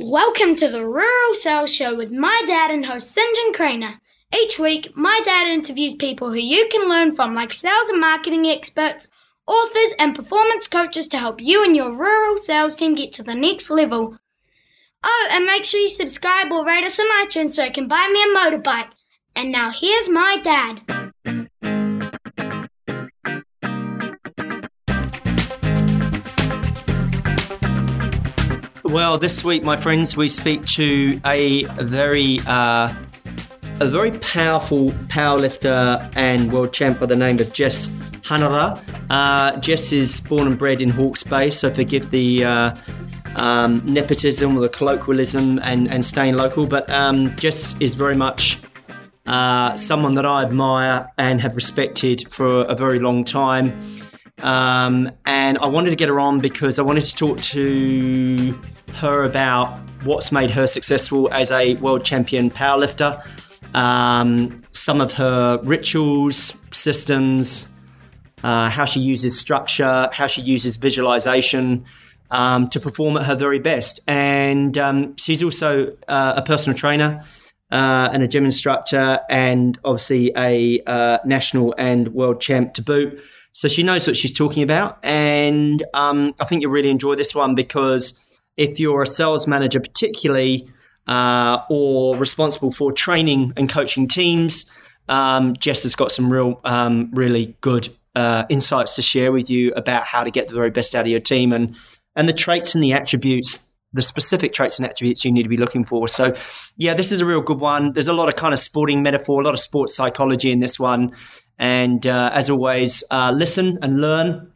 Welcome to the Rural Sales Show with my dad and host St John Craner. Each week, my dad interviews people who you can learn from, like sales and marketing experts, authors, and performance coaches to help you and your rural sales team get to the next level. Oh, and make sure you subscribe or rate us on iTunes so you can buy me a motorbike. And now here's my dad. Well, this week, my friends, we speak to a very, uh, a very powerful powerlifter and world champ by the name of Jess Hanara. Uh, Jess is born and bred in Hawke's Bay, so forgive the uh, um, nepotism or the colloquialism and, and staying local. But um, Jess is very much uh, someone that I admire and have respected for a very long time. Um, and I wanted to get her on because I wanted to talk to her about what's made her successful as a world champion powerlifter, um, some of her rituals, systems, uh, how she uses structure, how she uses visualization um, to perform at her very best. And um, she's also uh, a personal trainer. Uh, and a gym instructor, and obviously a uh, national and world champ to boot. So she knows what she's talking about. And um, I think you'll really enjoy this one because if you're a sales manager, particularly, uh, or responsible for training and coaching teams, um, Jess has got some real, um, really good uh, insights to share with you about how to get the very best out of your team and and the traits and the attributes, the specific traits and attributes you need to be looking for. So, yeah, this is a real good one. There's a lot of kind of sporting metaphor, a lot of sports psychology in this one. And uh, as always, uh, listen and learn,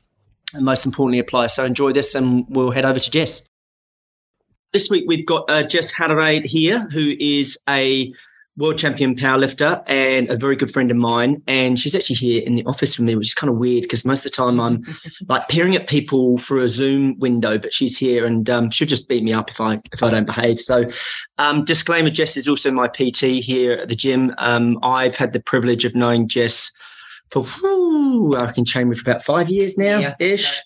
and most importantly, apply. So enjoy this, and we'll head over to Jess. This week, we've got uh, Jess Hatteraid here, who is a world champion powerlifter and a very good friend of mine. And she's actually here in the office with me, which is kind of weird because most of the time I'm like peering at people through a Zoom window, but she's here and um, she'll just beat me up if I if I don't behave. So, um, disclaimer: Jess is also my PT here at the gym. Um, I've had the privilege of knowing Jess for whew, I can train with for about five years now ish.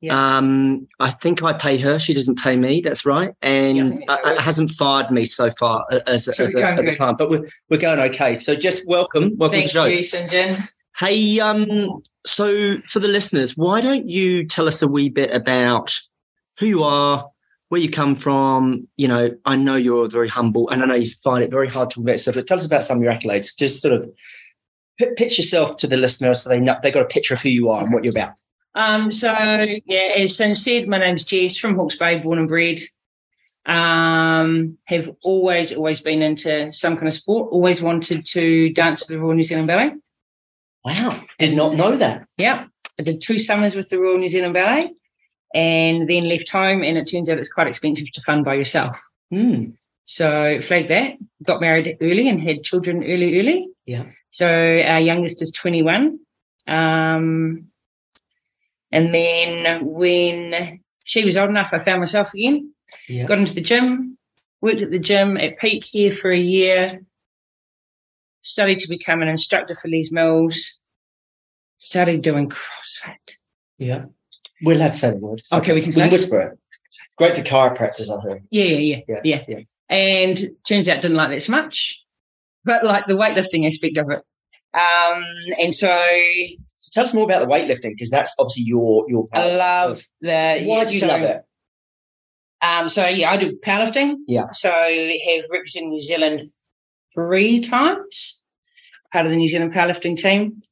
Yeah. Um, I think I pay her. She doesn't pay me. That's right, and yeah, it hasn't fired me so far as, as, a, as a client. But we're we're going okay. So just welcome, welcome Thank to the show. You. Hey, um, so for the listeners, why don't you tell us a wee bit about who you are, where you come from? You know, I know you're very humble, and I know you find it very hard to admit. So tell us about some of your accolades. Just sort of pitch yourself to the listener so they know they got a picture of who you are and what you're about. Um, so yeah, as Sin said, my name's Jess from Hawke's Bay, born and bred. Um, have always, always been into some kind of sport. Always wanted to dance with the Royal New Zealand Ballet. Wow, did not know that. Yeah, I did two summers with the Royal New Zealand Ballet, and then left home. And it turns out it's quite expensive to fund by yourself. Mm. So flagged that. Got married early and had children early, early. Yeah. So our youngest is twenty one. Um, and then when she was old enough, I found myself again. Yeah. Got into the gym, worked at the gym at Peak here for a year, studied to become an instructor for Les Mills, started doing CrossFit. Yeah. We'll have to say the word. okay, okay, we can, we can whisper it. Great for chiropractors, I heard. Yeah, yeah, yeah, yeah, yeah. And turns out didn't like that so much, but like the weightlifting aspect of it. Um, and so, so tell us more about the weightlifting because that's obviously your your. I love that. Why do you so, love it? Um, so yeah, I do powerlifting. Yeah. So have represented New Zealand three times, part of the New Zealand powerlifting team.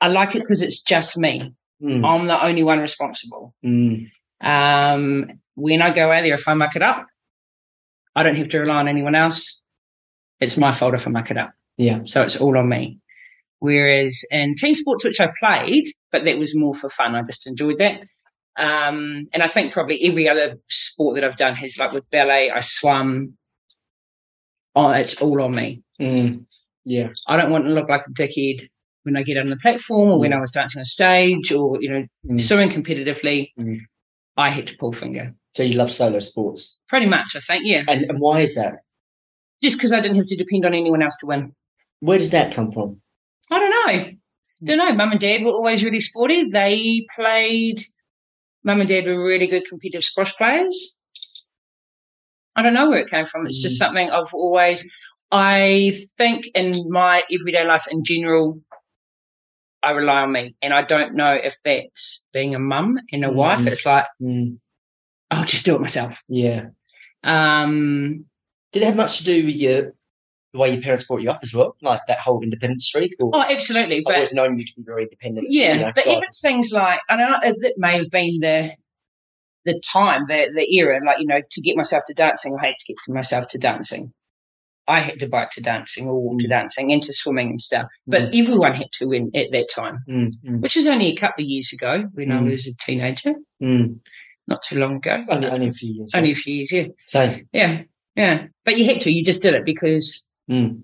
I like it because it's just me. Mm. I'm the only one responsible. Mm. Um, when I go out there, if I muck it up, I don't have to rely on anyone else. It's my fault if I muck it up. Yeah. So it's all on me. Whereas in team sports, which I played, but that was more for fun. I just enjoyed that. Um, and I think probably every other sport that I've done has, like with ballet, I swam. Oh, it's all on me. Mm. Yeah. I don't want to look like a dickhead when I get on the platform or mm. when I was dancing on stage or, you know, mm. swimming competitively. Mm. I had to pull finger. So you love solo sports? Pretty much, I think, yeah. And, and why is that? Just because I didn't have to depend on anyone else to win. Where does that come from? I don't know. Don't know. Mum and dad were always really sporty. They played. Mum and dad were really good competitive squash players. I don't know where it came from. It's just Mm. something I've always. I think in my everyday life in general, I rely on me, and I don't know if that's being a mum and a wife. Mm. It's like Mm, I'll just do it myself. yeah. Um, Did it have much to do with your the way your parents brought you up as well, like that whole independence streak? Or oh, absolutely. I've But always known you to be very independent. Yeah, you know, but even things like I know it it may have been the the time, the the era, like you know, to get myself to dancing, I had to get to myself to dancing. I had to bike to dancing or walk to Mm. dancing into swimming and stuff. But everyone had to win at that time, Mm, mm, which is only a couple of years ago when I Mm. was a teenager, mm. not too long ago. Only, only a few years. Only a few years, yeah. Same. Yeah. Yeah. But you had to, you just did it because Mm.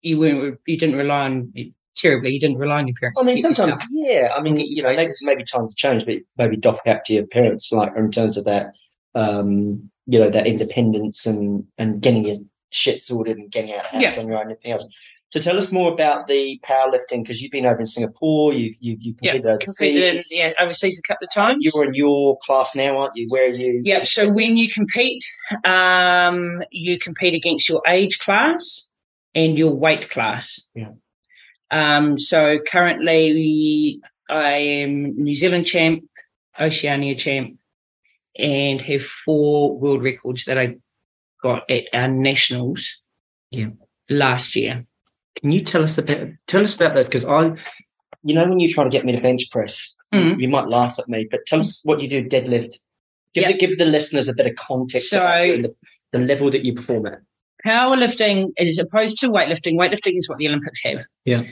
you weren't you didn't rely on terribly, you didn't rely on your parents. I mean, sometimes, yeah. I mean, you know, maybe, maybe times have changed, but maybe doff cap to your parents, like in terms of that, um, you know, that independence and and getting your shit sorted and getting out of house Yeah. on your own and everything else. So tell us more about the powerlifting because you've been over in Singapore, you've you've, you've Yeah, competed Competed, overseas. yeah, overseas a couple of times. You're in your class now, aren't you? Where are you? Yeah, so when you compete, um, you compete against your age class and your weight class. Yeah. Um, so currently, I am New Zealand champ, Oceania champ, and have four world records that I got at our nationals. Yeah. last year. Can you tell us a bit? Tell us about those because I, you know, when you try to get me to bench press, Mhm. you might laugh at me, but tell us what you do deadlift. Give, Yeah. the, give the listeners a bit of context So- the, the level that you perform at. powerlifting as opposed to weightlifting weightlifting is what the olympics have Yeah.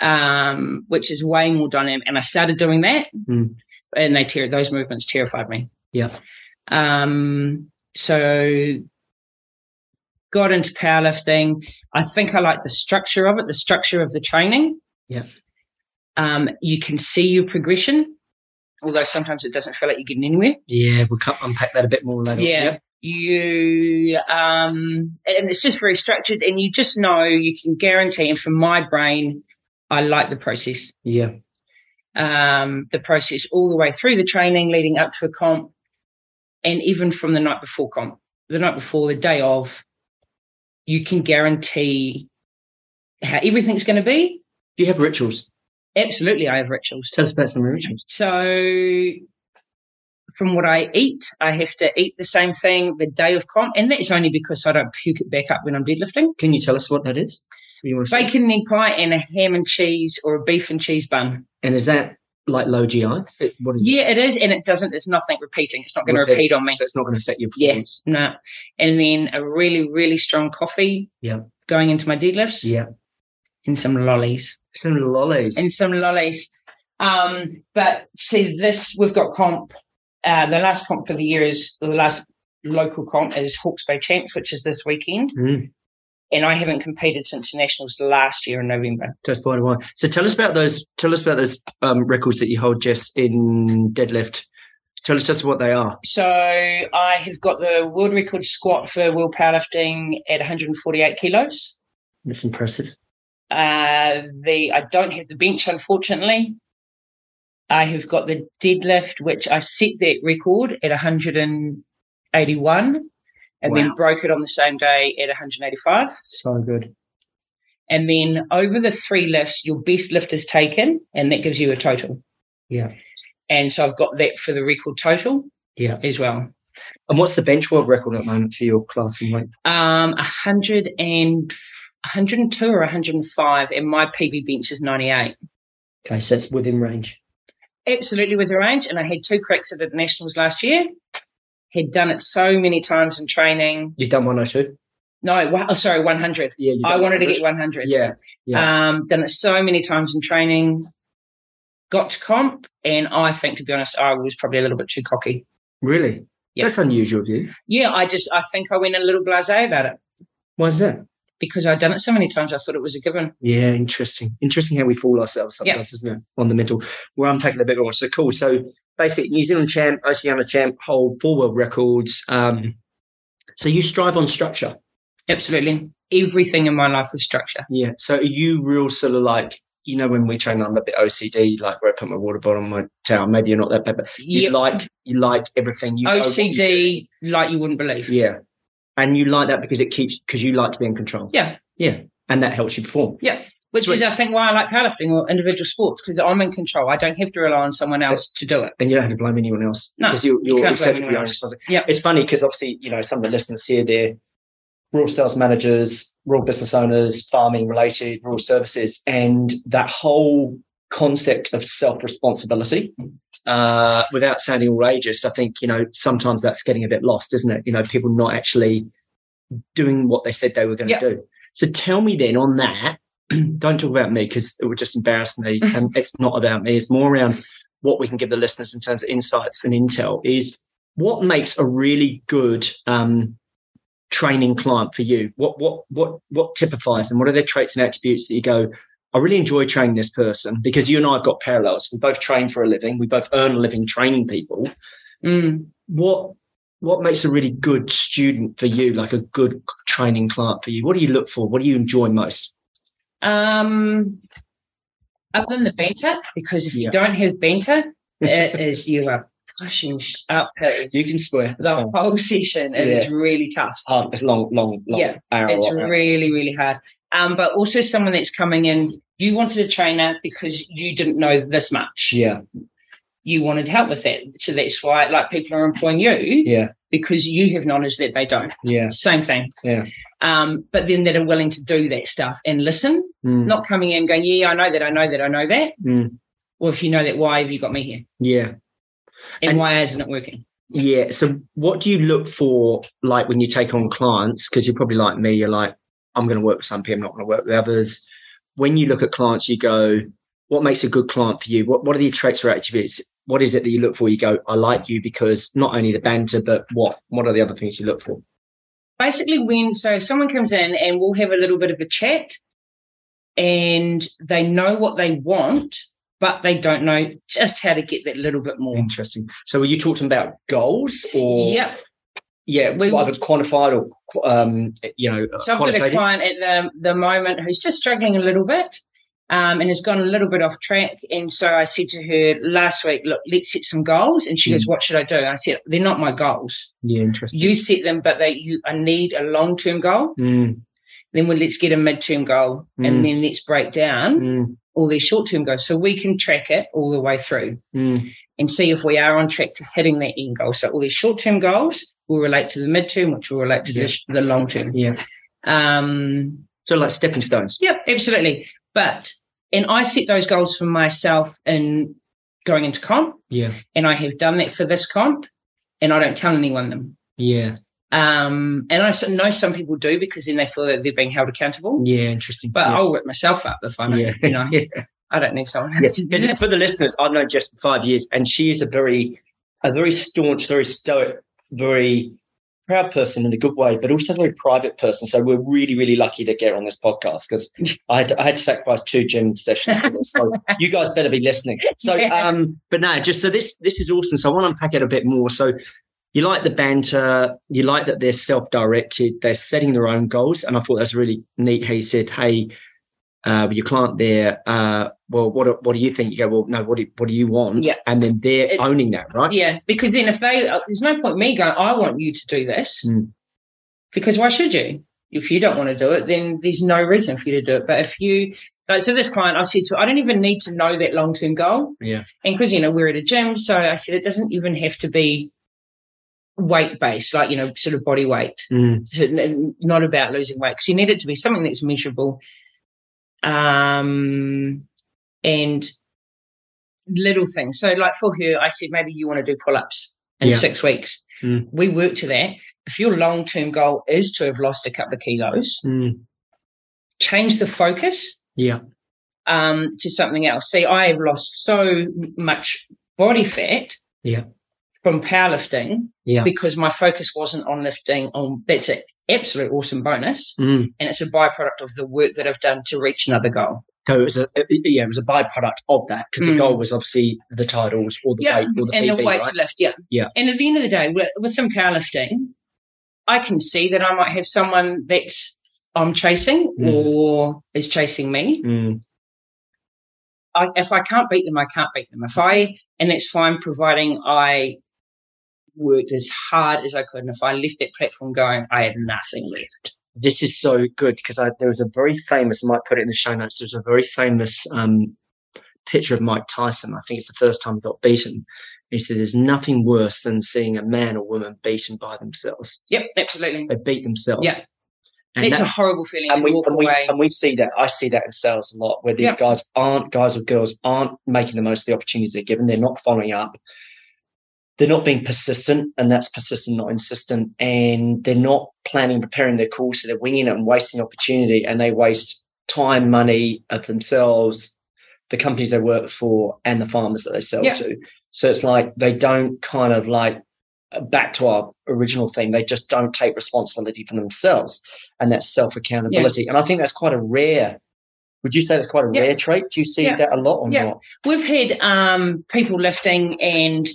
um which is way more dynamic and i started doing that Mm. and they ter- those movements terrified me Yeah. um so got into powerlifting i think i like the structure of it the structure of the training Yeah. um you can see your progression although sometimes it doesn't feel like you're getting anywhere Yeah, we'll unpack that a bit more later. Yeah. Yep. you um and it's just very structured and you just know you can guarantee and from my brain i like the process Yeah. um the process all the way through the training leading up to a comp and even from the night before comp the night before the day of you can guarantee how everything's going to be Do you have rituals? absolutely i have rituals Tell us about some rituals. so from what I eat, I have to eat the same thing the day of comp, and that's only because I don't puke it back up when I'm deadlifting. Can you tell us what that is? You want to? Bacon and egg pie and a ham and cheese or a beef and cheese bun. And is that like low GI? It- What is it? Yeah, it is, and it doesn't. It's nothing repeating. It's not going to Repeat. repeat on me. So it's not going to affect your Yeah. No, and then a really, really strong coffee. Yeah. Going into my deadlifts. Yeah. And some lollies. Some lollies. and some lollies. Um, but see, this we've got comp. Uh, the last comp for the year is the last local comp is Hawke's Bay Champs, which is this weekend, Mm. And I haven't competed since nationals last year in November. Just the way. So tell us about those. Tell us about those um, records that you hold, Jess, in deadlift. Tell us just what they are. So I have got the world record squat for world powerlifting at 148 kilos. That's impressive. Uh, the I don't have the bench, unfortunately. I have got the deadlift, which I set that record at 181 and then broke it on the same day at 185. So good. And then over the three lifts, your best lift is taken, and that gives you a total. Yeah. And so I've got that for the record total Yeah. as well. And what's the bench world record at the moment for your class and weight? Um, 100 and 102 or 105, and my PB bench is 98. Okay, so it's within range. absolutely within range. And I had two cracks at the nationals last year. Had done it so many times in training. You've done 102? No, oh, sorry, 100. Yeah. I wanted to get 100. Yeah. yeah. Um, done it so many times in training. Got to comp, and I think, to be honest, I was probably a little bit too cocky. Really? Yeah. That's unusual of you. Yeah, I just, I think I went a little blasé about it Why is that? Because I'd done it so many times. I thought it was a given. Yeah, interesting. Interesting how we fool ourselves sometimes, isn't it? On the mental. We're unpacking a bit more. So cool. So basically, New Zealand champ, Oceania champ, hold four world records. Um, so you strive on structure. Absolutely, everything in my life is structure. Yeah. So are you real sort of like, you know, when we train, I'm a bit OCD, like where I put my water bottle on my towel. Maybe you're not that bad, but you Yep. like you like everything. You know what you do. OCD, like you wouldn't believe. Yeah. And you like that because it keeps because you like to be in control. Yeah. Yeah. And that helps you perform. Yeah. Which Sweet. is, I think, why I like powerlifting or individual sports because I'm in control. I don't have to rely on someone else to do it. And you don't have to blame anyone else. No, Because you're, you you're accepted for your own responsibility. Yeah. It's funny because obviously, you know, some of the listeners here, they're rural sales managers, rural business owners, farming related, rural services, and that whole concept of self responsibility. Uh, without sounding outrageous, I think you know sometimes that's getting a bit lost, isn't it? You know, people not actually doing what they said they were going to Yeah. do. So tell me then on that. don't talk about me because it would just embarrass me, and it's not about me. It's more around what we can give the listeners in terms of insights and intel. Is what makes a really good um, training client for you? What what what what typifies them? What are their traits and attributes that you go? I really enjoy training this person because you and I have got parallels. We both train for a living. We both earn a living training people. Mm. What what makes a really good student for you? Like a good training client for you? What do you look for? What do you enjoy most? Um, other than the banter, because if Yeah. you don't have banter, it is you are pushing sh- uphill You can swear. It's the fine. whole session. It is really tough. It's hard. It's long, long, long. Yeah, hour, It's really, really hard. Um, but also someone that's coming in, you wanted a trainer because you didn't know this much. yeah, You wanted help with that. So that's why like people are employing you yeah, because you have knowledge that they don't. yeah, Same thing. Yeah. Um, but then that are willing to do that stuff and listen, Mm, not coming in going, Yeah, I know that, I know that, I know that. mm, Or if you know that, why have you got me here? yeah. And, And- why isn't it working? Yeah. So, what do you look for, like when you take on clients? Because you're probably like me. You're like, I'm going to work with some people. I'm not going to work with others. When you look at clients, you go, what makes a good client for you? What What are the traits or attributes? What is it that you look for? You go, I like you because not only the banter, but what? What are the other things you look for? basically when so if someone comes in and we'll have a little bit of a chat and they know what they want but they don't know just how to get that little bit more Interesting. So, were you talking about goals or? yep Yeah, We- either quantified or um, you know, so i've got a client at the, the moment who's just struggling a little bit um, and has gone a little bit off track. And so i said to her last week look let's set some goals. And she goes what should i do? And i said they're not my goals. Yeah, interesting. you set them but they you i need a long-term goal. Mm, then we let's get a mid-term goal Mm. and then let's break down mm, all these short-term goals so we can track it all the way through mm, and see if we are on track to hitting that end goal. So all these short-term goals will relate to the midterm, which will relate to Yeah. the, the long-term. yeah. Um, So, like stepping stones. yep, absolutely. But and I set those goals for myself in going into comp, Yeah, and I have done that for this comp, and I don't tell anyone them. yeah, Um, and I know some people do because then they feel that they're being held accountable. yeah. Interesting. But yeah. I'll rip myself up if I know, yeah, you know, yeah. I don't need someone else Yes, to do because for the listeners, I've known Jess for five years, and she is a very, a very staunch, very stoic, very proud person in a good way, but also a very private person. So we're really, really lucky to get on this podcast because I had to, I had to sacrifice two gym sessions. For this, so you guys better be listening. So, Yeah. um, but no, just so this this is awesome. So I want to unpack it a bit more. So. You like the banter. You like that they're self-directed. They're setting their own goals, and I thought that's really neat. How you said, "Hey, uh, your client there, uh, well, what do- what do you think? You go, well, no, what do what do you want? Yeah. and then they're It- owning that, right? Yeah, because then if they, uh, there's no point me going, I want you to do this, Mm. because why should you? If you don't want to do it, then there's no reason for you to do it. But if you, like, so this client, I said to, I don't even need to know that long term goal, yeah, and because you know we're at a gym, so I said it doesn't even have to be weight based, like you know, sort of body weight. Mm, So not about losing weight because you need it to be something that's measurable um and little things. So like for her i said maybe you want to do pull-ups in Yeah. six weeks. Mm. we work to that. If your long-term goal is to have lost a couple of kilos mm, change the focus yeah, um to something else. See i have lost so much body fat Yeah. from powerlifting yeah, because my focus wasn't on lifting on that's an absolute awesome bonus mm. and it's a byproduct of the work that I've done to reach another goal. So it was a it- yeah, it was a byproduct of that because the Mm. goal was obviously the titles or the Yeah, weight or the and PB, the weight right? to lift, yeah. Yeah. And at the end of the day, with some powerlifting, I can see that I might have someone that's I'm chasing Mm. or is chasing me. Mm, I, if I can't beat them, I can't beat them. If I, and that's fine, providing I worked as hard as I could. And if I left that platform going, I had nothing left. This is so good because there was a very famous, I might put it in the show notes, there's a very famous um, picture of Mike Tyson. I think it's the first time he got beaten. He said, There's nothing worse than seeing a man or woman beaten by themselves. Yep, absolutely. They beat themselves. Yeah. And that's that, a horrible feeling and to we, walk and away. We, and we see that. I see that in sales a lot, where these guys aren't guys or girls aren't making the most of the opportunities they're given. They're not following up. They're not being persistent, and that's persistent, not insistent. And they're not planning, preparing their calls, so they're winging it and wasting opportunity. And they waste time, money of themselves, the companies they work for, and the farmers that they sell to. So it's like they don't kind of like back to our original theme, they just don't take responsibility for themselves. And that's self accountability. Yeah. And I think that's quite a rare. Would you say that's quite a yeah. rare trait? Do you see yeah. that a lot or not? We've had um, people lifting, and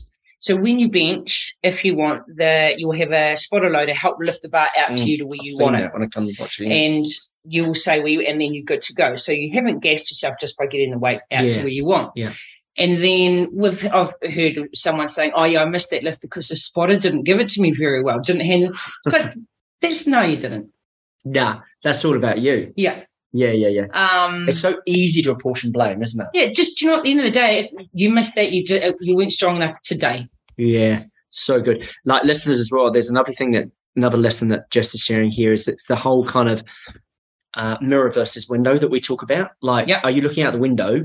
so when you bench, if you want, the you'll have a spotter loader help lift the bar out mm, to you to where I've you want it. When I come watching, and you'll say where you, and then you're good to go. So you haven't gassed yourself just by getting the weight out to where you want. Yeah. And then we've I've heard someone saying, "Oh yeah, I missed that lift because the spotter didn't give it to me very well, didn't handle." But that's no, you didn't. Nah, that's all about you. Yeah. Yeah, yeah, yeah. Um, it's so easy to apportion blame, isn't it? Yeah, just you know, at the end of the day, you missed that. You did, you weren't strong enough today. Yeah, so good. Like listeners as well. There's another thing that another lesson that Jess is sharing here is it's the whole kind of uh, mirror versus window that we talk about. Like, yep. are you looking out the window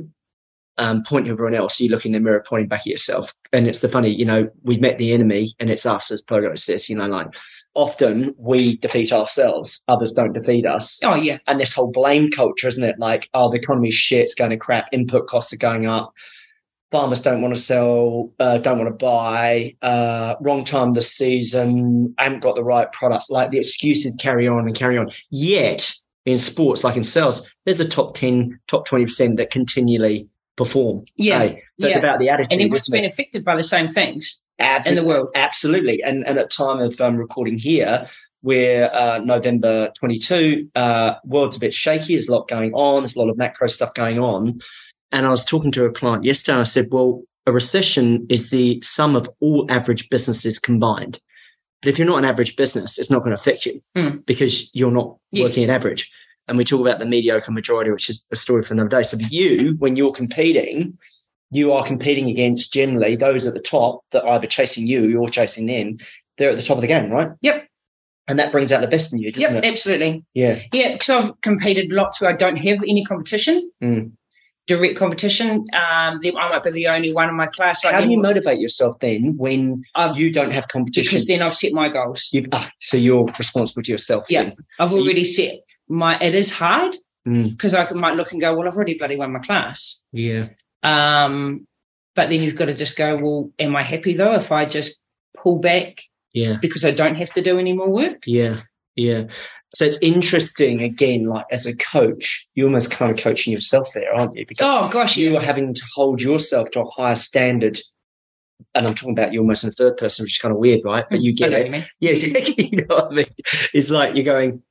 um, pointing everyone else, Are you look in the mirror, pointing back at yourself. And it's the funny, you know, we've met the enemy and it's us as Pogo says, you know, like often we defeat ourselves, others don't defeat us. Oh, yeah. And this whole blame culture, isn't it? Like, oh, the economy's shit, it's going to crap, input costs are going up. Farmers don't want to sell, uh, don't want to buy, uh, wrong time of the season, haven't got the right products. Like the excuses carry on and carry on. Yet in sports, like in sales, there's a top 10, top 20% that continually perform. Yeah. Hey? So yeah. it's about the attitude. And everyone's been affected by the same things in the world. Absolutely. And and at time of um, recording here, we're uh, November 22. Uh, world's a bit shaky. There's a lot going on. There's a lot of macro stuff going on. And I was talking to a client yesterday. And I said, well, a recession is the sum of all average businesses combined. But if you're not an average business, it's not going to affect you mm. because you're not yes. working at average and we talk about the mediocre majority, which is a story for another day. So for you, when you're competing, you are competing against generally those at the top that are either chasing you, you're chasing them. They're at the top of the game, right? Yep. And that brings out the best in you, doesn't yep, it? absolutely. Yeah. Yeah, because I've competed lots where I don't have any competition. Mm. Direct competition. Um, I might be the only one in my class. How do you motivate yourself then when um, you don't have competition? Because then I've set my goals. You've, ah, so you're responsible to yourself. Yeah, then. I've so already you, set my it is hard because mm. I might look and go, well, I've already bloody won my class. Yeah. Um, but then you've got to just go, well, am I happy though if I just pull back? Yeah. Because I don't have to do any more work. Yeah. Yeah. So it's interesting again, like as a coach, you're almost kind of coaching yourself there, aren't you? Because oh gosh, you are having to hold yourself to a higher standard. And I'm talking about you almost in the third person, which is kind of weird, right? But you get it. Yeah, you know what I mean. It's like you're going,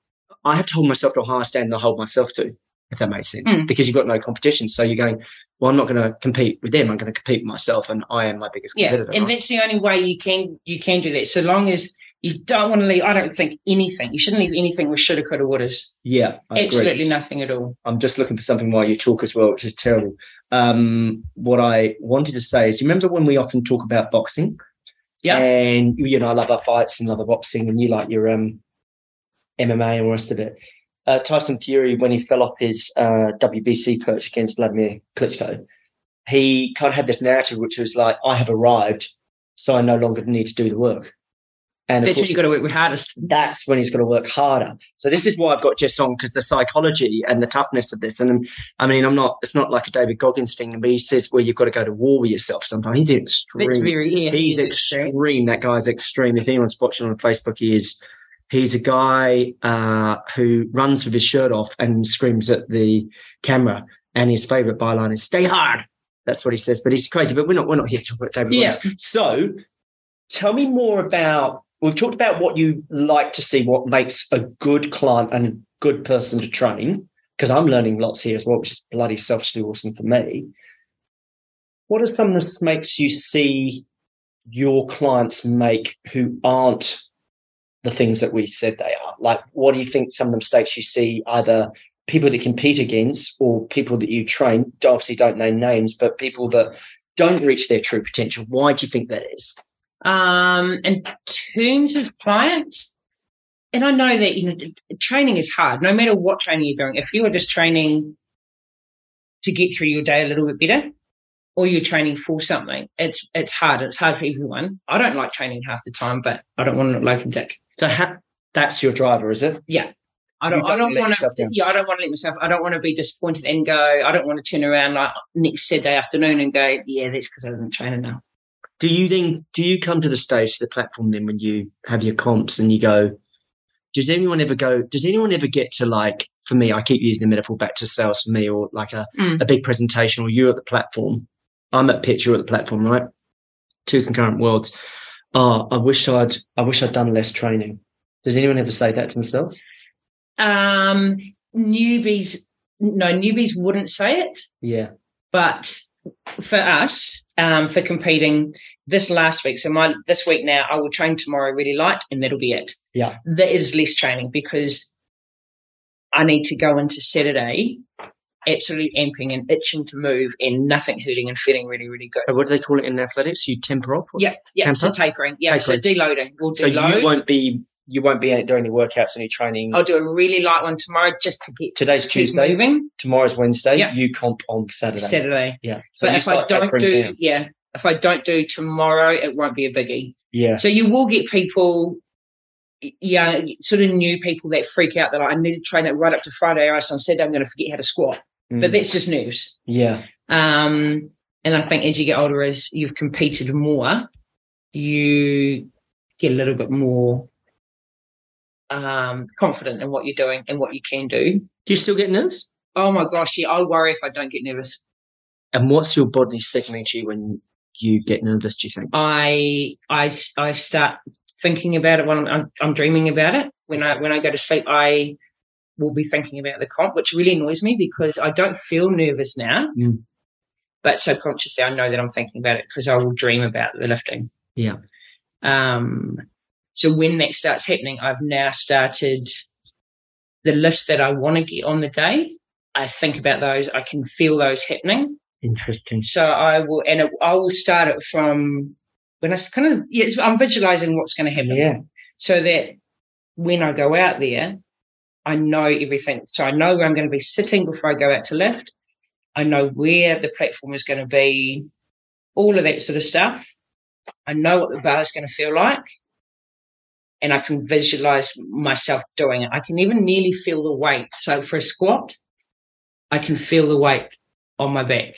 I have to hold myself to a higher standard than I hold myself to, if that makes sense, mm. because you've got no competition. So you're going, well, I'm not going to compete with them. I'm going to compete with myself, and I am my biggest competitor. Yeah, and right? that's the only way you can you can do that. So long as you don't want to leave. I don't think anything. You shouldn't leave anything with shoulda, coulda, wouldas. Yeah, I absolutely agree. nothing at all. I'm just looking for something while you talk as well, which is terrible. Um, what I wanted to say is, you remember when we often talk about boxing? Yeah, and you know, I love our fights and love our boxing, and you like your um MMA and the rest of it. Uh, Tyson Fury, when he fell off his uh, WBC perch against Vladimir Klitschko, he kind of had this narrative which was like, I have arrived, so I no longer need to do the work. And that's when you've got to work hardest. That's when he's got to work harder. So this is why I've got Jess on because the psychology and the toughness of this. And I mean, I'm not. It's not like a David Goggins thing, but he says "Well, you've got to go to war with yourself. Sometimes he's extreme. It's very yeah, he's, he's extreme. extreme. That guy's extreme. If anyone's watching on Facebook, he is He's a guy uh, who runs with his shirt off and screams at the camera. And his favorite byline is "Stay hard." That's what he says. But he's crazy. But we're not. We're not here to talk about David. Yeah. So, tell me more about. We've talked about what you like to see, what makes a good client and a good person to train. Because I'm learning lots here as well, which is bloody selfishly awesome for me. What are some of the makes you see your clients make who aren't the things that we said they are? Like, what do you think some of the mistakes you see either people that compete against or people that you train? Obviously, don't name names, but people that don't reach their true potential. Why do you think that is? Um, in terms of clients, and I know that you know training is hard. No matter what training you're doing, if you are just training to get through your day a little bit better, or you're training for something, it's it's hard. It's hard for everyone. I don't like training half the time, but I don't want to look like a dick. So ha- that's your driver, is it? Yeah. I don't, I don't don't want to, yeah, I don't want to let myself, I don't want to be disappointed and go, I don't want to turn around like next Saturday afternoon and go, yeah, that's because I didn't train enough. Do you then do you come to the stage to the platform then when you have your comps and you go, does anyone ever go, does anyone ever get to like for me, I keep using the metaphor back to sales for me or like a, Mm. a big presentation or you're at the platform. I'm at pitch, you're at the platform, right? Two concurrent worlds. Oh, I wish I'd I wish I'd done less training. Does anyone ever say that to themselves? Um, newbies, no, newbies wouldn't say it, Yeah. but for us, um, for competing this last week, so my this week now, I will train tomorrow really light, and that'll be it. Yeah. That is less training because I need to go into Saturday absolutely amping and itching to move and nothing hurting and feeling really, really good. What do they call it in athletics? You temper off? Yeah, yeah. So tapering. Yeah, so deloading. We'll So you won't be you won't be doing any workouts, any training. I'll do a really light one tomorrow just to get Today's keep Tuesday. moving. Tomorrow's Wednesday. Yeah. You comp on Saturday. Saturday. Yeah. So but if I don't do, down. yeah, if I don't do tomorrow, it won't be a biggie. Yeah. So you will get people, yeah, sort of new people that freak out that I need to train it right up to Friday, or else on Saturday I'm going to forget how to squat. But Mm. that's just nerves. yeah. Um, and I think as you get older, as you've competed more, you get a little bit more um, confident in what you're doing and what you can do. Do you still get nervous? Oh my gosh, yeah, I worry if I don't get nervous. And what's your body signaling to you when you get nervous? Do you think? I I I start thinking about it when I'm, I'm I'm dreaming about it. When I when I go to sleep, I will be thinking about the comp, which really annoys me because I don't feel nervous now. Mm. But subconsciously, I know that I'm thinking about it because I will dream about the lifting. Yeah. Um. So when that starts happening, I've now started the lifts that I want to get on the day. I think about those. I can feel those happening. Interesting. So I will, and it, I will start it from when I kind of, yes, I'm visualizing what's going to happen. Yeah. So that when I go out there, I know everything. So I know where I'm going to be sitting before I go out to lift. I know where the platform is going to be, all of that sort of stuff. I know what the bar is going to feel like. And I can visualize myself doing it. I can even nearly feel the weight. So for a squat, I can feel the weight on my back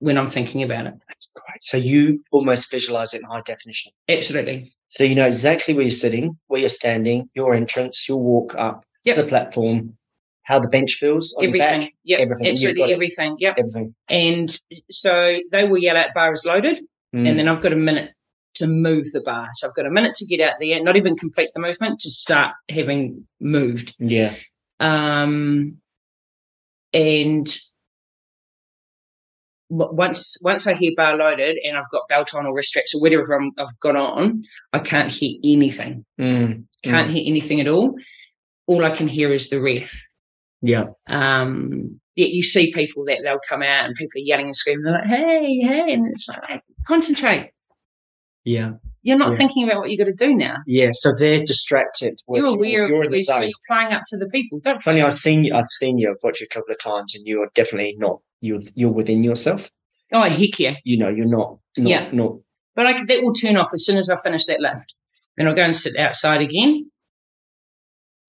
when I'm thinking about it. That's great. So you almost visualize it in high definition. Absolutely. So you know exactly where you're sitting, where you're standing, your entrance, your walk up Yep. the platform, how the bench feels on your everything. back, Yep. everything. Absolutely everything. Yep. everything. And so they will yell out bar is loaded. Mm. And then I've got a minute to move the bar. So I've got a minute to get out there, not even complete the movement, just start having moved. yeah. Um, and once once I hear bar loaded and I've got belt on or wrist straps or whatever I'm, I've got on, I can't hear anything. Mm. Can't hear anything at all. All I can hear is the ref. Yeah. um yet you see people that they'll come out and people are yelling and screaming they're like hey hey and it's like "Hey, concentrate Yeah. you're not Yeah. thinking about what you've got to do now Yeah. So they're distracted. you're aware you're of it so you're playing up to the people don't Funny, I've seen you. I've seen you. I've watched you a couple of times, and you are definitely not. You're you're within yourself. oh heck yeah You know, you're not. not Yeah. Not. but I, could- that will turn off as soon as I finish that lift then I'll go and sit outside again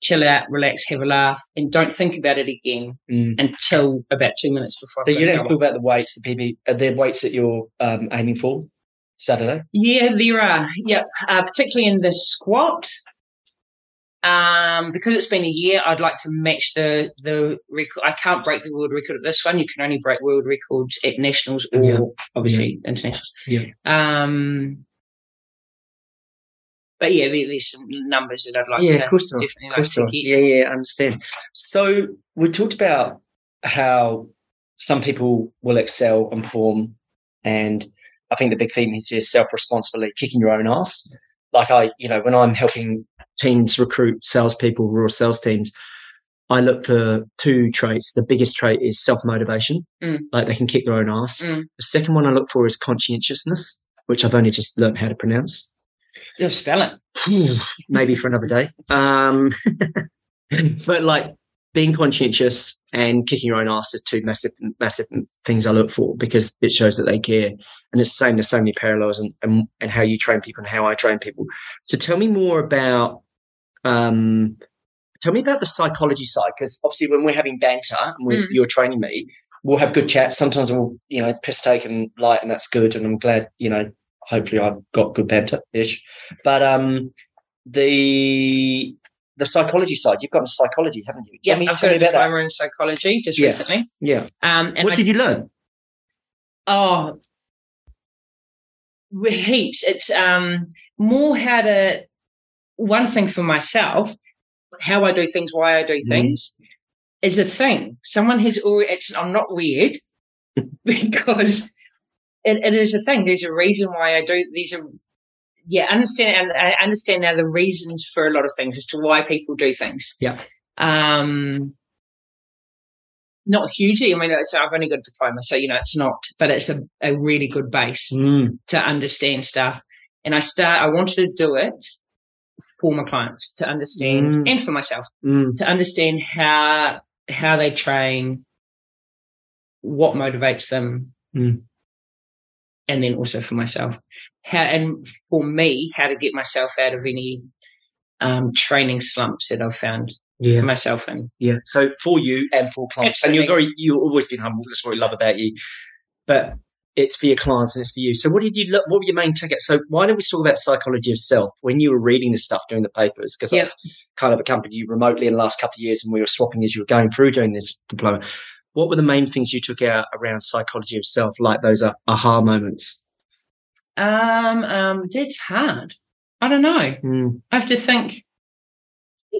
chill out relax have a laugh and don't think about it again Mm. until about two minutes before So you don't feel about the weights, the PB, uh, the weights that you're um, aiming for Saturday. Yeah, there are. Yep, uh, particularly in the squat. Um, because it's been a year, I'd like to match the the record. I can't break the world record at this one. You can only break world records at nationals or Yeah. obviously internationals. Yeah. Um, but yeah, there, there's some numbers that I'd like yeah, to of course. definitely Of like to get. Yeah, yeah, I understand. So we talked about how some people will excel and perform, and I think the big theme is, is self responsibility, kicking your own ass. Like I, you know, when I'm helping teams recruit salespeople, rural sales teams, I look for two traits. The biggest trait is self motivation, Mm. like they can kick their own ass. Mm. The second one I look for is conscientiousness, which I've only just learned how to pronounce. Just spell it. Maybe for another day. Um, but like being conscientious and kicking your own ass is two massive, massive things I look for because it shows that they care. And it's the same. There's so many parallels and, and, and how you train people and how I train people. So tell me more about, um, tell me about the psychology side because obviously when we're having banter and Mm. you're training me, we'll have good chats. Sometimes we'll, you know, piss take and light, and that's good. And I'm glad, you know, hopefully I've got good banter ish. But um, the the psychology side, you've got psychology, haven't you? Tell me, I've tell got a about that. diploma in psychology just Yeah. recently. Yeah. Um, and what I, did you learn? oh, heaps. It's um more how to one thing for myself, how I do things, why I do Mhm. things, is a thing. Someone has already. It's I'm not weird because it, it is a thing. There's a reason why I do. These are yeah. Understand and I understand now the reasons for a lot of things as to why people do things. Yeah. Um. Not hugely. I mean, it's, I've only got a diploma, so you know it's not, but it's a, a really good base Mm. to understand stuff. And I start. I wanted to do it for my clients to understand, Mm. and for myself Mm. to understand how how they train, what motivates them, Mm. and then also for myself, how and for me, how to get myself out of any um, training slumps that I've found Yeah. myself in. Yeah. So for you and for clients, and you're very, you've always been humble. That's what we love about you. But it's for your clients and it's for you. So what did you? lo- What were your main tickets? So why don't we talk about psychology of self when you were reading this stuff doing the papers? Because Yeah. I've kind of accompanied you remotely in the last couple of years, and we were swapping as you were going through doing this diploma. What were the main things you took out around psychology of self, like those aha moments? Um, um, that's hard. I don't know. Mm. I have to think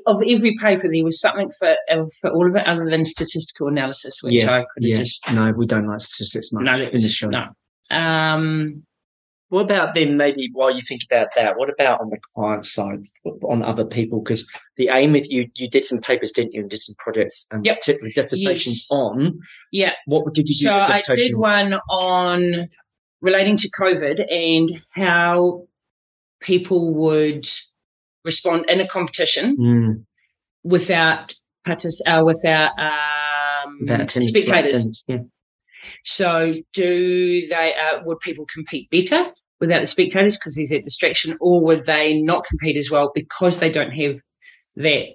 of every paper. There was something for uh, for all of it, other than statistical analysis, which Yeah, I could have Yeah. just No, we don't like statistics much no, in that this was, show. no. Um, What about then, maybe while you think about that, what about on the client side, on other people? Because the aim of you, you did some papers, didn't you, and did some projects, and Yep. particularly dissertations Yes. on. yeah. What did you do? So I did one on relating to COVID and how people would respond in a competition Mm, without partic- uh, without um, spectators. Yeah. So, do they uh, would people compete better without the spectators because there's that distraction, or would they not compete as well because they don't have that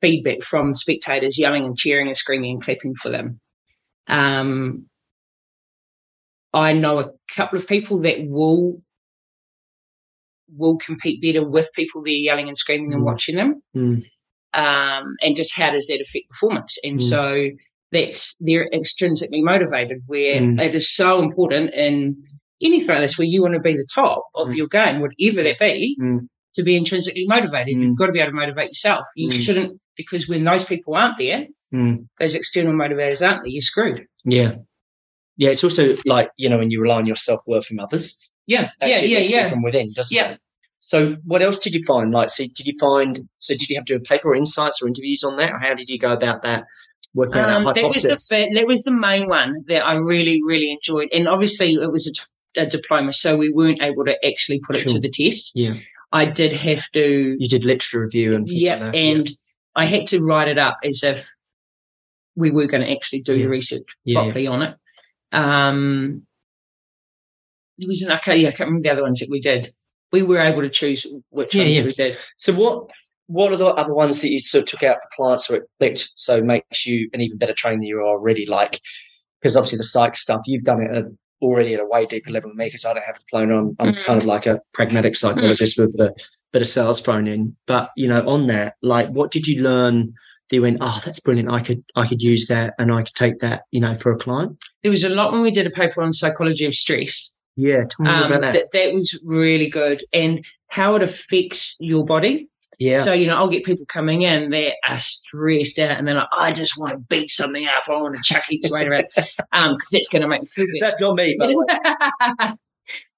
feedback from spectators yelling and cheering and screaming and clapping for them? Um, I know a couple of people that will will compete better with people there yelling and screaming and Mm. watching them Mm, um, and just how does that affect performance? And Mm. so that's they're extrinsically motivated, where Mm. it is so important in anything like this, where you want to be the top of Mm. your game, whatever that be, Mm. to be intrinsically motivated. You've got to be able to motivate yourself. You shouldn't because when those people aren't there, those external motivators aren't there, you're screwed. Yeah. Yeah. It's also like, you know, when you rely on your self worth from others, Yeah, actually yeah, yeah, yeah. from within, doesn't Yeah. it? So, what else did you find? Like, so did you find? So, did you have to do a paper or insights or interviews on that, or how did you go about that? Working Um, that that was the that was the main one that I really really enjoyed, and obviously it was a diploma, so we weren't able to actually put it to the test. yeah, I did have to you did literature review and yeah, like and I had to write it up as if we were going to actually do Yeah. the research Yeah, properly on it. Um, there was an, okay, yeah, I can't remember the other ones that we did. We were able to choose which Yeah, ones yeah. we did. So, what what are the other ones that you sort of took out for clients where it clicked? So makes you an even better trainer than you are already. Like, because obviously the psych stuff you've done it at, already at a way deeper level than me. Because I don't have a diploma. I'm, I'm Mm. kind of like a pragmatic psychologist with a bit of sales thrown in. But you know, on that, like, what did you learn? You went, oh, that's brilliant. I could I could use that, and I could take that, you know, for a client. There was a lot when we did a paper on psychology of stress. Yeah, tell me Um, about that. that, that was really good, and how it affects your body. yeah, So, you know, I'll get people coming in, they are stressed out and they're like, I just want to beat something up. I want to chuck each weight around. Um, because that's going to make me feel better. that's not me. But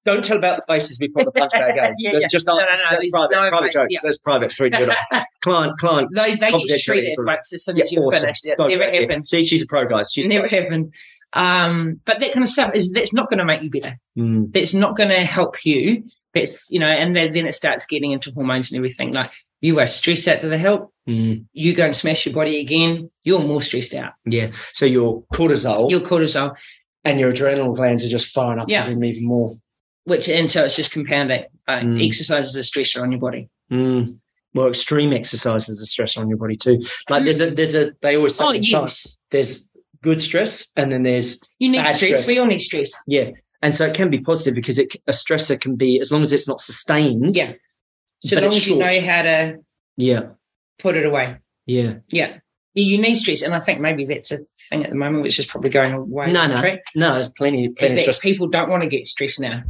Don't tell about the faces we put the punch bag games. Yeah, That's yeah. just No, not, no, no, that's there's private. no private joke. yeah. That's private between you Client, client. They, they get for- once as soon as you've awesome. finished. Never happened. See, she's a pro, guys. She's never happened. Um, but that kind of stuff is that's not going to make you better. Mm, That's not going to help you. That's you know, and then, then it starts getting into hormones and everything. Like you are stressed out to the hilt. mm, You go and smash your body again. You're more stressed out. yeah. So your cortisol Your cortisol, and your adrenal glands are just firing up Yeah. even, even more. Which and so it's just compounding. Uh, Mm. Exercise is a stressor on your body. Mm. Well, extreme exercise is a stress on your body too. Like there's a there's a they always say Oh yes, there's good stress and then there's you need Bad stress. stress. We all need stress. yeah, and so it can be positive because it a stressor can be as long as it's not sustained. Yeah. So long as you know how to yeah, put it away. yeah. Yeah. You need stress, and I think maybe that's a thing at the moment, which is probably going away. No, no, no. There's plenty, Is plenty of that stress. people don't want to get stressed now.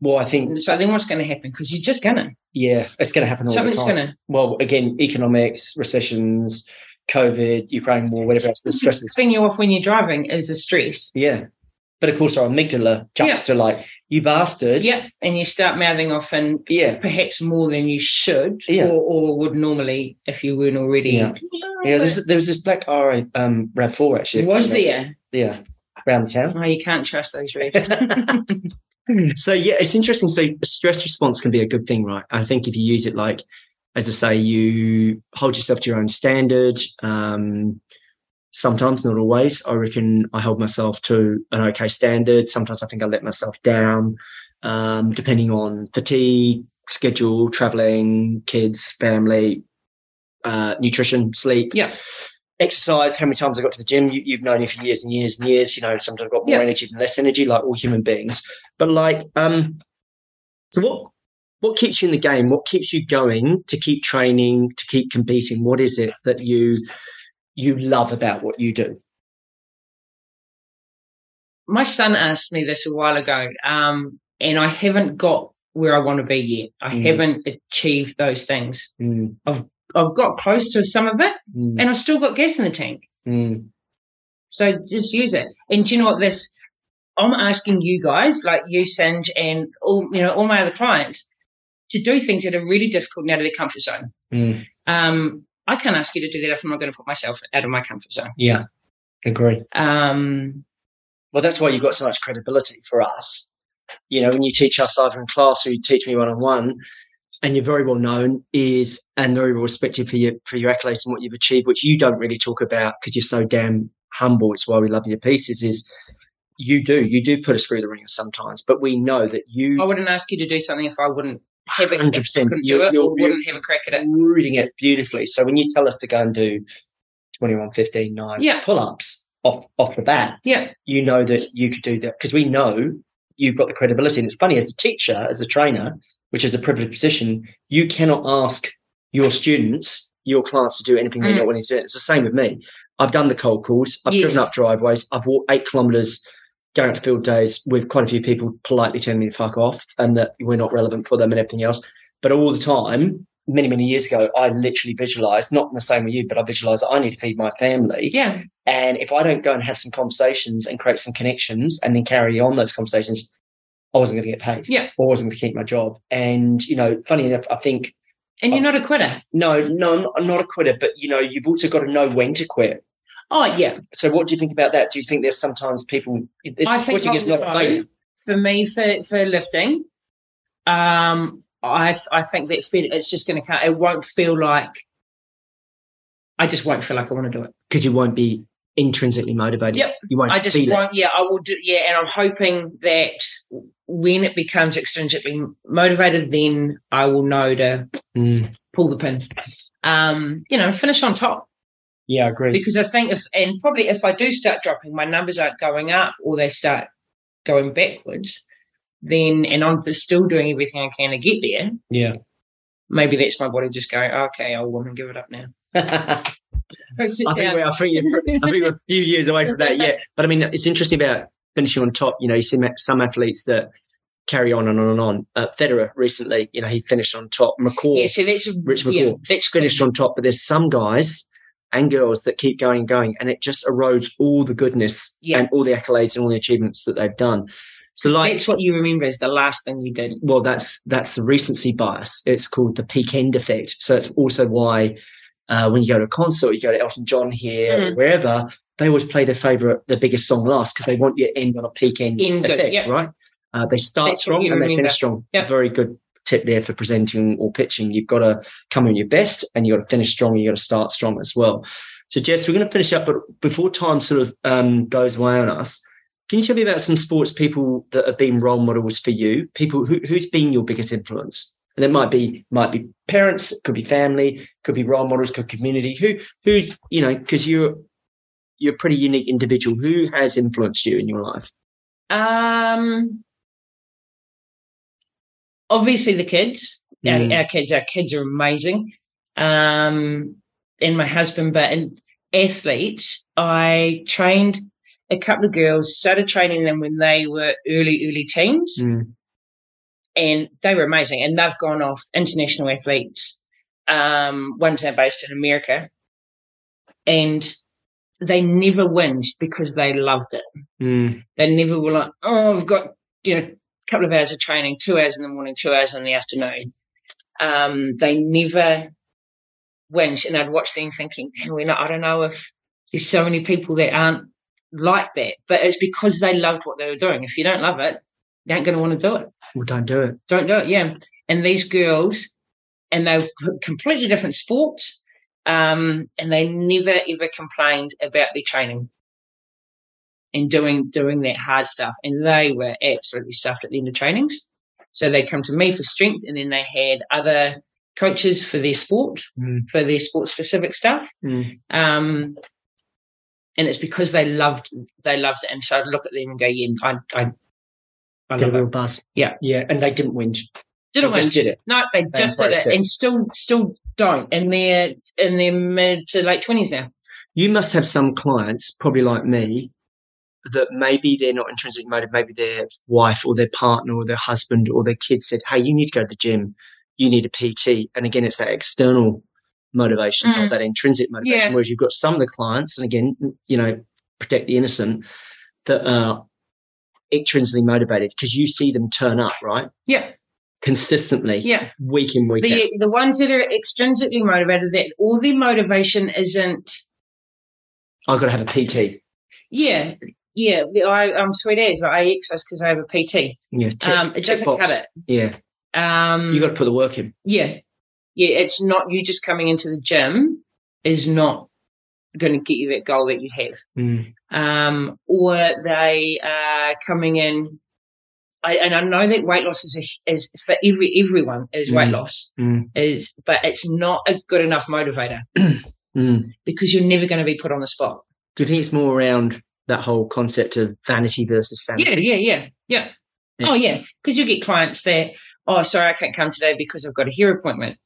Well, I think so then what's going to happen? Because you're just gonna yeah, it's going to happen all something's the time. gonna Well, again, economics, recessions, COVID, Ukraine war, whatever else. The stresses. thing you off when you're driving is a stress. Yeah, but of course, our amygdala jumps to like you bastard. Yeah, and you start mouthing off and yeah. perhaps more than you should, Yeah. or, or would normally if you weren't already. Yeah. Yeah, there's, there was this black RA um, RAV4 actually. was there? Yeah, around the town. Oh, you can't trust those regs. so yeah, it's interesting. So stress response can be a good thing, right? I think if you use it like, as I say, you hold yourself to your own standard. Um, sometimes, not always. I reckon I hold myself to an okay standard. Sometimes I think I let myself down, um, depending on fatigue, schedule, traveling, kids, family, uh, nutrition, sleep. Yeah. Exercise, how many times I got to the gym? You, you've known me for years and years and years. You know, sometimes I've got more Yeah. energy than less energy, like all human beings. But like, um, so what what keeps you in the game? What keeps you going to keep training, to keep competing? What is it that you you love about what you do? My son asked me this a while ago, um, and I haven't got where I want to be yet. I Mm. haven't achieved those things. Mm, I've got close to some of it, mm, and I've still got gas in the tank. mm, So just use it. And do you know what this? I'm asking you guys, like you, Sinj, and all you know, all my other clients, to do things that are really difficult and out of their comfort zone. mm. Um, I can't ask you to do that if I'm not going to put myself out of my comfort zone. Yeah, agree. Um, Well, that's why you've got so much credibility for us. You know, when you teach us either in class or you teach me one on one, and you're very well known, is and very well respected for your for your accolades and what you've achieved, which you don't really talk about because you're so damn humble. It's why we love your pieces. Is you do you do put us through the ringer sometimes, but we know that you I wouldn't ask you to do something if I wouldn't have it, 100%. You're- do it, or wouldn't have a crack at it. reading it beautifully. So when you tell us to go and do 21, 15, 9 Yeah. pull ups off off the bat, Yeah, you know that you could do that because we know you've got the credibility. And it's funny, as a teacher, as a trainer, which is a privileged position, you cannot ask your students, your class to do anything they're Mm. not willing to do. It's the same with me. I've done the cold calls, I've Yes. driven up driveways, I've walked eight kilometers going up to field days with quite a few people politely telling me to fuck off and that we're not relevant for them and everything else. But all the time, many, many years ago, I literally visualized, not in the same with you, but I visualized that I need to feed my family. yeah, And if I don't go and have some conversations and create some connections and then carry on those conversations, I wasn't going to get paid. Yeah. Or I wasn't going to keep my job. And, you know, funny enough, I think, and you're not a quitter. no, no, I'm not, I'm not a quitter, but, you know, you've also got to know when to quit. Oh yeah, So what do you think about that? Do you think there's sometimes people, it, I think quitting is not a failure? for me for for lifting um i i think that feel it's just going to come it won't feel like i just won't feel like i want to do it Because you won't be intrinsically motivated. Yep. You won't i just won't yeah i will do yeah and i'm hoping that when it becomes extrinsically motivated then i will know to Mm. pull the pin um you know finish on top Yeah, I agree. because i think if and probably if i do start dropping my numbers aren't going up or they start going backwards then and i'm just still doing everything i can to get there Yeah. maybe that's my body just going, okay, old woman, give it up now. I So sit think, I, think I think we're a few years away from that yet. But I mean, it's interesting about finishing on top. You know, you see some athletes that carry on and on and on. Uh, Federer recently, you know, he finished on top. McCaw yeah, so that's Rich yeah, that's finished on top. But there's some guys and girls that keep going and going, and it just erodes all the goodness Yeah. and all the accolades and all the achievements that they've done. So like That's what you remember is the last thing you did. well that's that's the recency bias it's called the peak end effect so it's also why uh, when you go to a concert you go to elton john here or Mhm. wherever they always play their favorite their biggest song last because they want you to end on a peak end good, effect yeah. right uh, they start That's strong and they finish strong Yeah. very good tip there for presenting or pitching you've got to come in your best and you've got to finish strong and you've got to start strong as well so jess we're going to finish up but before time sort of um, goes away on us can you tell me about some sports people that have been role models for you? People who, who's been your biggest influence? And it might be might be parents, could be family, could be role models, could be community. Who who you know because you're you're a pretty unique individual. Who has influenced you in your life? Um, obviously the kids. Mm. Our, our kids, our kids are amazing. Um, and my husband, but in athletes, I trained a couple of girls. Started training them when they were early, early teens, Mm. and they were amazing. And they've gone off international athletes. Um, one's now based in America, and they never whinged because they loved it. Mm. They never were like, oh, we've got, you know, a couple of hours of training, two hours in the morning, two hours in the afternoon. Um, they never went. And I'd watch them thinking, "Man, we're not, I don't know if there's so many people that aren't like that. But it's because they loved what they were doing. If you don't love it, you ain't going to want to do it. Well, don't do it. Don't do it. Yeah. And these girls, and they're completely different sports. Um, and they never ever complained about their training and doing doing that hard stuff. And they were absolutely stuffed at the end of trainings. So they'd come to me for strength, and then they had other coaches for their sport, Mm. for their sport specific stuff. Mm. Um, and it's because they loved they loved it. And so I'd look at them and go, Yeah, I I, I love real it. buzz. Yeah. yeah. And they didn't whinge. Didn't They whinge. did it. No, they just did it, it. and still still don't. And they're in their mid to late twenties now. You must have some clients, probably like me, that maybe they're not intrinsically motivated. Maybe their wife or their partner or their husband or their kid said, "Hey, you need to go to the gym. You need a PT." And again, it's that external motivation, not Mm. that intrinsic motivation. Yeah. Whereas you've got some of the clients, and again, you know, protect the innocent, that are intrinsically motivated because you see them turn up right Yeah, consistently, yeah. week in week out. The the ones that are extrinsically motivated, that all their motivation isn't. I've got to have a PT. Yeah, yeah. I I'm sweet as I exercise because I have a PT. Yeah, tick- Um, it doesn't box. cut it. Yeah, Um, you got to put the work in. yeah, yeah. It's not you just coming into the gym is not going to get you that goal that you have. Mm. um, or they are coming in. I, and I know that weight loss is a, is for every everyone is weight Mm. loss Mm. is, but it's not a good enough motivator Mm. because you're never going to be put on the spot. Do you think it's more around that whole concept of vanity versus sanity? Yeah, yeah, yeah, yeah. Yeah. Oh yeah, because you get clients that oh sorry I can't come today because I've got a hair appointment,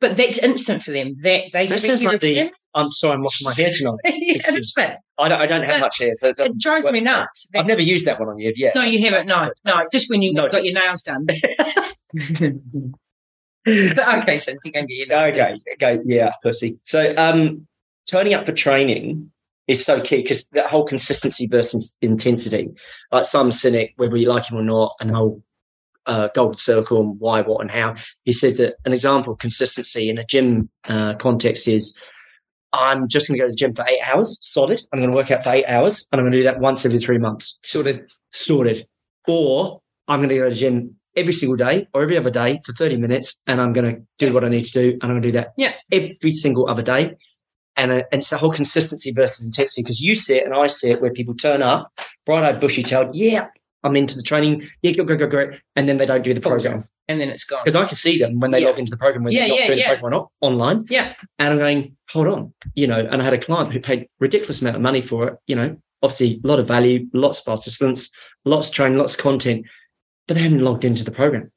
but that's instant for them. That they That sounds like the. I'm sorry, I'm washing my hair tonight. yeah. I don't, I don't have But much hair, so it, It drives work. me nuts. I've never used that one on you yet. No, you haven't. No, no, just when you No, got your nails done. okay, so you can get your nails done. Okay, okay, yeah, pussy. So, um, turning up for training is so key because that whole consistency versus intensity. Like Simon Sinek, whether you like him or not, and the whole uh, golden circle and why, what, and how. He said that an example of consistency in a gym uh, context is I'm just going to go to the gym for eight hours, solid. I'm going to work out for eight hours, and I'm going to do that once every three months, sorted, sorted. Or I'm going to go to the gym every single day or every other day for 30 minutes, and I'm going to do what I need to do, and I'm going to do that Yeah. every single other day. And, uh, and it's the whole consistency versus intensity because you see it and I see it where people turn up, bright eyed, bushy tailed, yeah, I'm into the training, yeah, go, go, go, go, and then they don't do the program and then it's gone. because I can see them when they Yeah. log into the program when Yeah, they're not yeah, doing yeah. the program or not online. Yeah. And I'm going, hold on, you know, and I had a client who paid ridiculous amount of money for it, you know, obviously a lot of value, lots of participants, lots of training, lots of content, but they haven't logged into the program.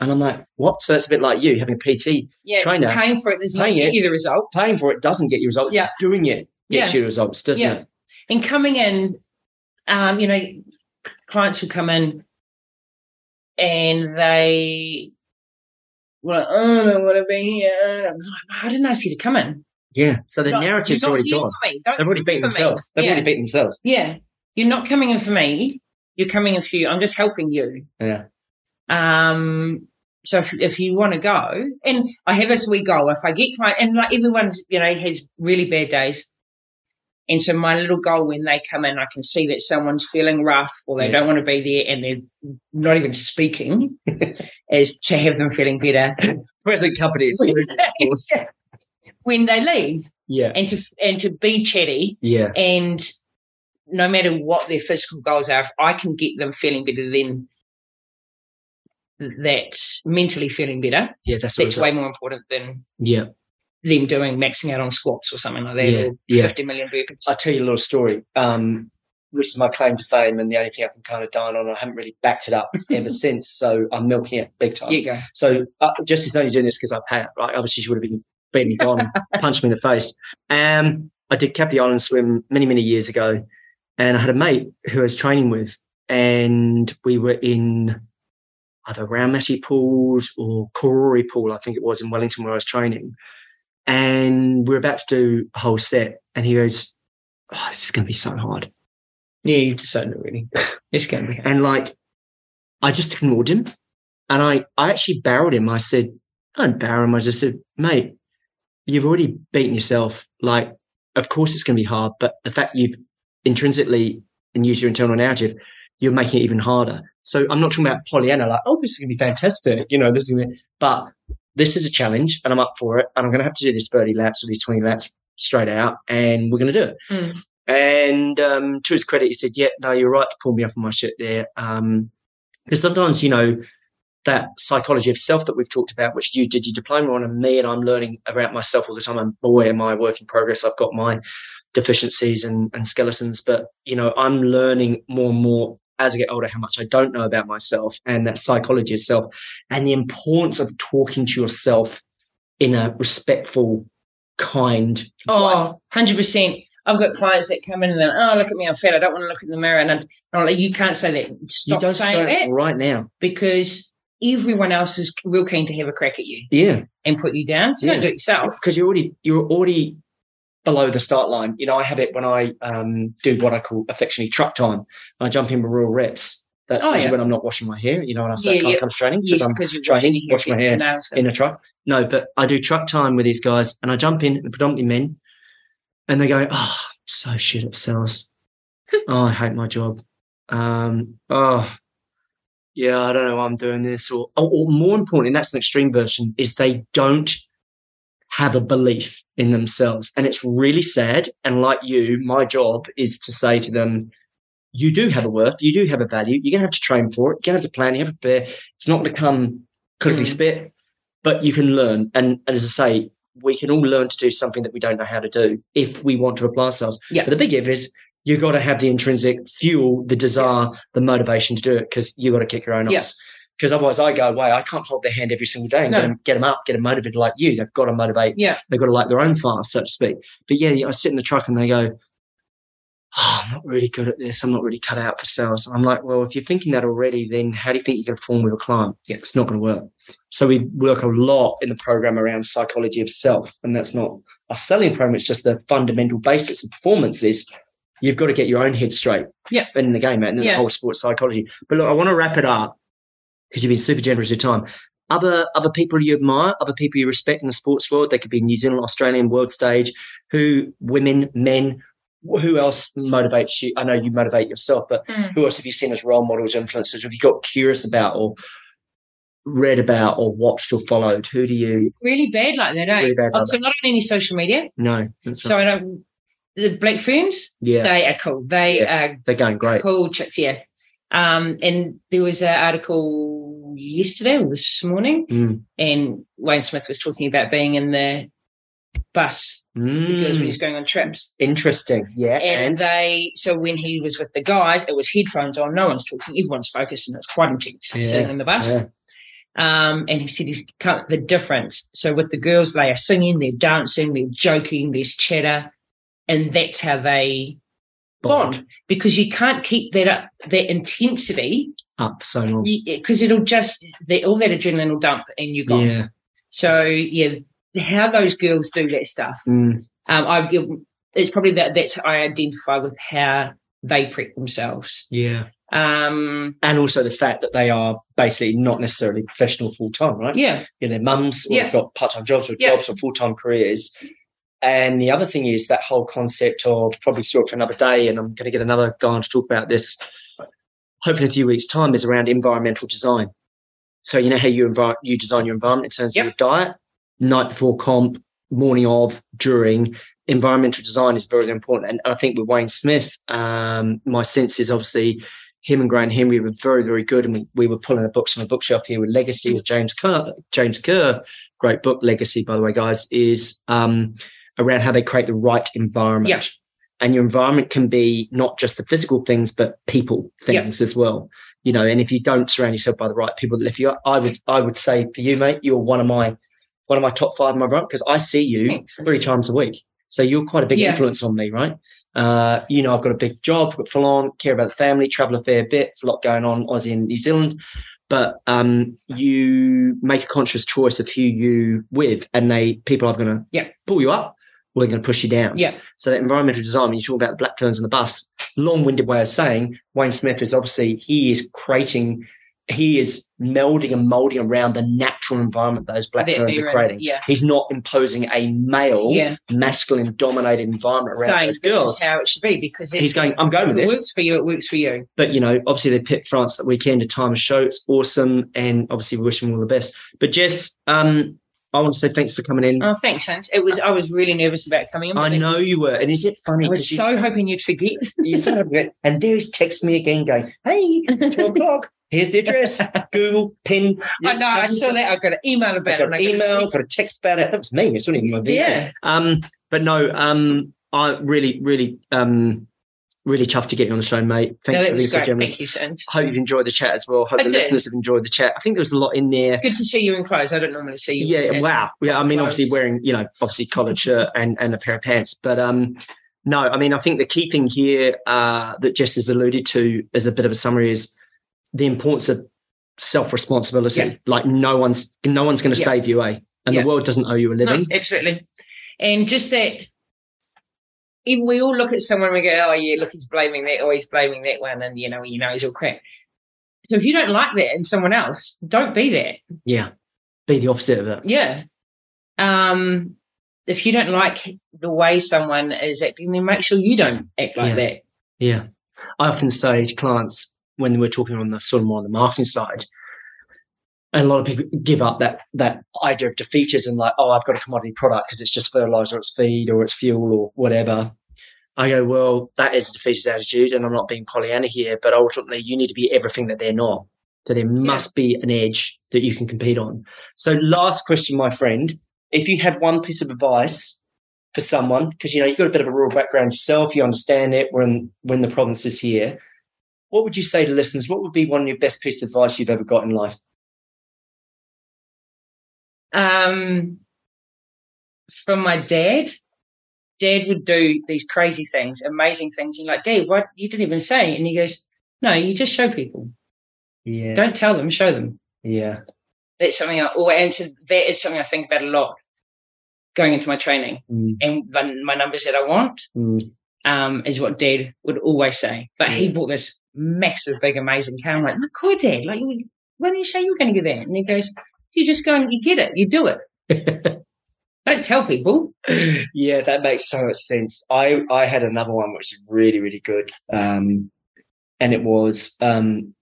And I'm like, what? So it's a bit like you having a PT, yeah, trainer, paying for it does not paying get it. you the result. paying for it doesn't get you results. Yeah. Doing it gets Yeah. you results, doesn't Yeah. it? And coming in, um, you know, clients will come in and they well, oh, I don't want to be here. I'm like, I didn't ask you to come in. Yeah. So the narrative's already gone. for me. Don't They've already beaten me. themselves. They've yeah. already beaten themselves. Yeah. You're not coming in for me. you're coming in for you. I'm just helping you. Yeah. Um. So if, if you want to go, and I have this wee goal, if I get client, and like everyone's, you know, has really bad days. And so my little goal when they come in, I can see that someone's feeling rough or they Yeah. don't want to be there and they're not even speaking, is to have them feeling better Present company. is good, of course. when they leave Yeah. and to and to be chatty Yeah. and no matter what their physical goals are, if I can get them feeling better, then that's mentally feeling better. Yeah. That's That's way more important than Yeah. Them doing maxing out on squats or something like that. Yeah, or yeah. 50 million burpees. I'll tell you a little story. Um, which is my claim to fame and the only thing I can kind of dine on. I haven't really backed it up ever since, so I'm milking it big time. Here you go. So uh, Jesse's only doing this because I pay it, right? Obviously, she would have been beaten me gone, punched me in the face. Um, I did Kapiti Island swim many, many years ago, and I had a mate who I was training with, and we were in either Raumati pools or Karori pool, I think it was in Wellington where I was training. And we are about to do a whole set, and he goes, oh, "This is going to be so hard." Yeah, you decided really. It's going to be. And like, I just ignored him. And I, I actually barreled him. I said, I don't barrel him. I just said, mate, you've already beaten yourself. Like, of course it's going to be hard, but the fact you've intrinsically and use your internal narrative, you're making it even harder. So I'm not talking about Pollyanna, like, oh, this is going to be fantastic. You know, this is to be, but this is a challenge and I'm up for it. And I'm going to have to do this 30 laps or these 20 laps straight out and we're going to do it. Mm. And um, to his credit, he said, "Yeah, no, you're right to pull me up on my shit there." Um, because sometimes, you know, that psychology of self that we've talked about, which you did your diploma on, and me, and I'm learning about myself all the time. And boy, am aware of work in progress. I've got my deficiencies and, and skeletons, but you know, I'm learning more and more as I get older how much I don't know about myself and that psychology of self, and the importance of talking to yourself in a respectful, kind oh, way. Oh, 100%. I've got clients that come in and they're, oh, look at me, I'm fat. I don't want to look in the mirror. And I'm, I'm like, you can't say that. you Stop don't saying that right now. because everyone else is real keen to have a crack at you Yeah. and put you down. So don't do it yourself. because you're already you're already below the start line. You know, I have it when I um, do what I call affectionately truck time. I jump in with real reps. That's Oh, usually yeah. when I'm not washing my hair. You know, when I say Yeah, I can't yeah. come training Yes, because I'm because you're training, washing wash my hair nails in a truck. No, but I do truck time with these guys, and I jump in, predominantly men, and they go, "Oh, I'm so shit at sales. oh, I hate my job. Um, oh, yeah, I don't know why I'm doing this." Or, or, or more important, and that's an extreme version, is they don't have a belief in themselves, and it's really sad. And like you, my job is to say to them. You do have a worth. You do have a value. You're gonna have to train for it. You're gonna have to plan. You have to prepare. It's not going to come quickly Mm. spit, but you can learn. And, and as I say, we can all learn to do something that we don't know how to do if we want to apply ourselves. Yeah. But the big if is you've got to have the intrinsic fuel, the desire, the motivation to do it because you've got to kick your own ass. Because otherwise, I go away. I can't hold their hand every single day and No. get, them, get them up, get them motivated like you. They've got to motivate. Yeah. They've got to like their own fire, so to speak. But yeah, I sit in the truck and they go, oh, I'm not really good at this. I'm not really cut out for sales. I'm like, well, if you're thinking that already, then how do you think you're going to perform with a client? Yeah, it's not going to work. So we work a lot in the program around psychology of self, and that's not a selling program. It's just the fundamental basics of performance is you've got to get your own head straight Yeah. in the game, and then Yeah. the whole sports psychology. But look, I want to wrap it up because you've been super generous with your time. Other other people you admire, other people you respect in the sports world, they could be New Zealand, Australian, world stage, who women, men, who else motivates you? I know you motivate yourself, but Mm. who else have you seen as role models, influencers? Have you got curious about or read about or watched or followed? Who do you Really bad like that, eh? Really bad Oh, like so not on any social media. No. So right. I don't. The black ferns, yeah, they are cool. They are they're going great. cool chicks, yeah. Um, and there was an article yesterday or this morning, Mm. and Wayne Smith was talking about being in the bus because when Mm. he's going on trips. Interesting. Yeah, And and, they, so when he was with the guys, it was headphones on, no one's talking, everyone's focused, and it's quite intense Yeah, sitting in the bus. yeah. Um, and he said he's cut the difference. So with the girls, they are singing, they're dancing, they're joking, there's chatter, and that's how they bond. Because you can't keep that up, that intensity, up for so long. because it'll just the, all that adrenaline will dump and you're gone. Yeah. So yeah, how those girls do that stuff, Mm. um, I it's probably that that's I identify with how they prep themselves. Yeah. Um, and also the fact that they are basically not necessarily professional full time, right? yeah, You know, mums, Yeah. they've got part time jobs or Yeah. jobs or full time careers. And the other thing is that whole concept of probably story for another day, and I'm going to get another guy on to talk about this. Hopefully, in a few weeks' time, is around environmental design. So you know how you envi- you design your environment in terms Yep. of your diet, night before comp, morning of, during. Environmental design is very important, and I think with Wayne Smith, um, my sense is obviously him and Graham Henry were very, very good, and we, we were pulling the books from the bookshelf here with Legacy with James Kerr. James Kerr, great book, Legacy, by the way, guys, is um, around how they create the right environment. Yeah. And your environment can be not just the physical things, but people Yeah. things as well. You know, and if you don't surround yourself by the right people that lift you up, I would I would say for you, mate, you're one of my one of my top five in my run because I see you Thanks. three times a week. So you're quite a big Yeah. influence on me, right? Uh, you know, I've got a big job, I've full on, care about the family, travel a fair bit. It's a lot going on, Aussie and New Zealand. But um, you make a conscious choice of who you with, and they people are going to Yeah. pull you up, they're going to push you down. yeah, So that environmental design, when you talk about the black ferns on the bus, long-winded way of saying Wayne Smith is obviously he is creating, he is melding and molding around the natural environment those black ferns are were- creating. yeah. He's not imposing a male, yeah. masculine dominated environment around Saying those this girls. is how it should be because it, He's going, I'm going with it this. works for you, it works for you. But you know, obviously they picked France that weekend to time a show. It's awesome, and obviously we wish them all the best. But Jess, um, I want to say thanks for coming in. Oh, thanks, Hans. It was. I was really nervous about coming in. I then know you were, and is it funny? I was 'cause you- so hoping you'd forget. You a bitch. And there's text me again going, hey, two o'clock. Here's the address. Google, pin. I know. I saw that. I got an email I about got it. an email, got a text about it. That was me. It's not even my video. Yeah. Um, but no, um, I really, really, um, really tough to get you on the show, mate. No, Thanks that for being so great. generous. Thank you, Sans. Hope you've enjoyed the chat as well. Hope I the did. listeners have enjoyed the chat. I think there was a lot in there. Good to see you in clothes. I don't normally see you. Yeah, wow. Yeah, I mean, clothes. obviously wearing, you know, obviously collared shirt and, and a pair of pants. But um, no, I mean, I think the key thing here uh, that Jess has alluded to as a bit of a summary is the importance of self-responsibility. Yeah. Like no one's no one's going to Yeah. save you, eh? And Yeah. the world doesn't owe you a No, living. absolutely. And just that, we all look at someone and we go, "Oh yeah, look, he's blaming that, or he's blaming that one," and you know, you know, he's all crap. So if you don't like that in someone else, don't be that. Yeah. Be the opposite of it. Yeah. Um, if you don't like the way someone is acting, then make sure you don't act like Yeah. that. Yeah. I often say to clients when we're talking on the sort of more on the marketing side, and a lot of people give up that that idea of defeatism, like, oh, I've got a commodity product because it's just fertilizer, it's feed, or it's fuel, or whatever. I go, well, that is a defeatist attitude, and I'm not being Pollyanna here, but ultimately, you need to be everything that they're not. So there must be an edge that you can compete on. So, last question, my friend, if you had one piece of advice for someone, because you know you've got a bit of a rural background yourself, you understand it when when the province is here. What would you say to listeners? What would be one of your best piece of advice you've ever got in life? Um, from my dad, dad would do these crazy things, amazing things. You're like, Dad, what? You didn't even say. And he goes, No, you just show people. Yeah, Don't tell them, show them. yeah, That's something I always, so that is something I think about a lot going into my training. Mm, And my, my numbers that I want mm, um, is what dad would always say. But he Yeah. bought this massive, big, amazing car. I'm like, look, cool, dad. Like, you- when did you say you were going to get that? And he goes, you just go and you get it. You do it. Don't tell people. yeah. That makes so much sense. I I had another one which is really really good, um, and it was um,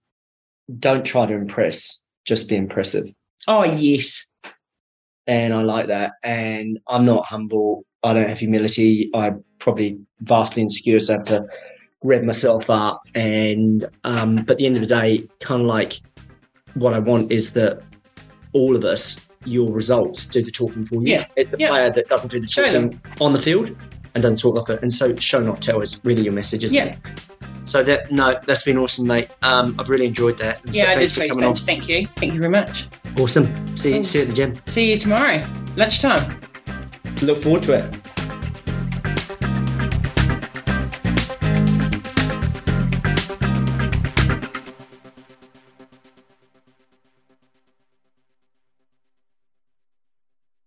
don't try to impress, just be impressive. Oh, yes. and I like that. And I'm not humble. I don't have humility. I'm probably vastly insecure, so I have to rev myself up. And um, but at the end of the day, kind of like what I want is that all of us, your results, do the talking for you. Yeah. It's the Yeah. player that doesn't do the Show talking on the field and doesn't talk off it. And so show not tell is really your message, isn't Yeah. it? So that no, that's been awesome, mate. Um, I've really enjoyed that. And so Yeah, I thanks did for coming on. Thank you. Thank you very much. Awesome. See Cool. see you at the gym. See you tomorrow, lunchtime. Look forward to it.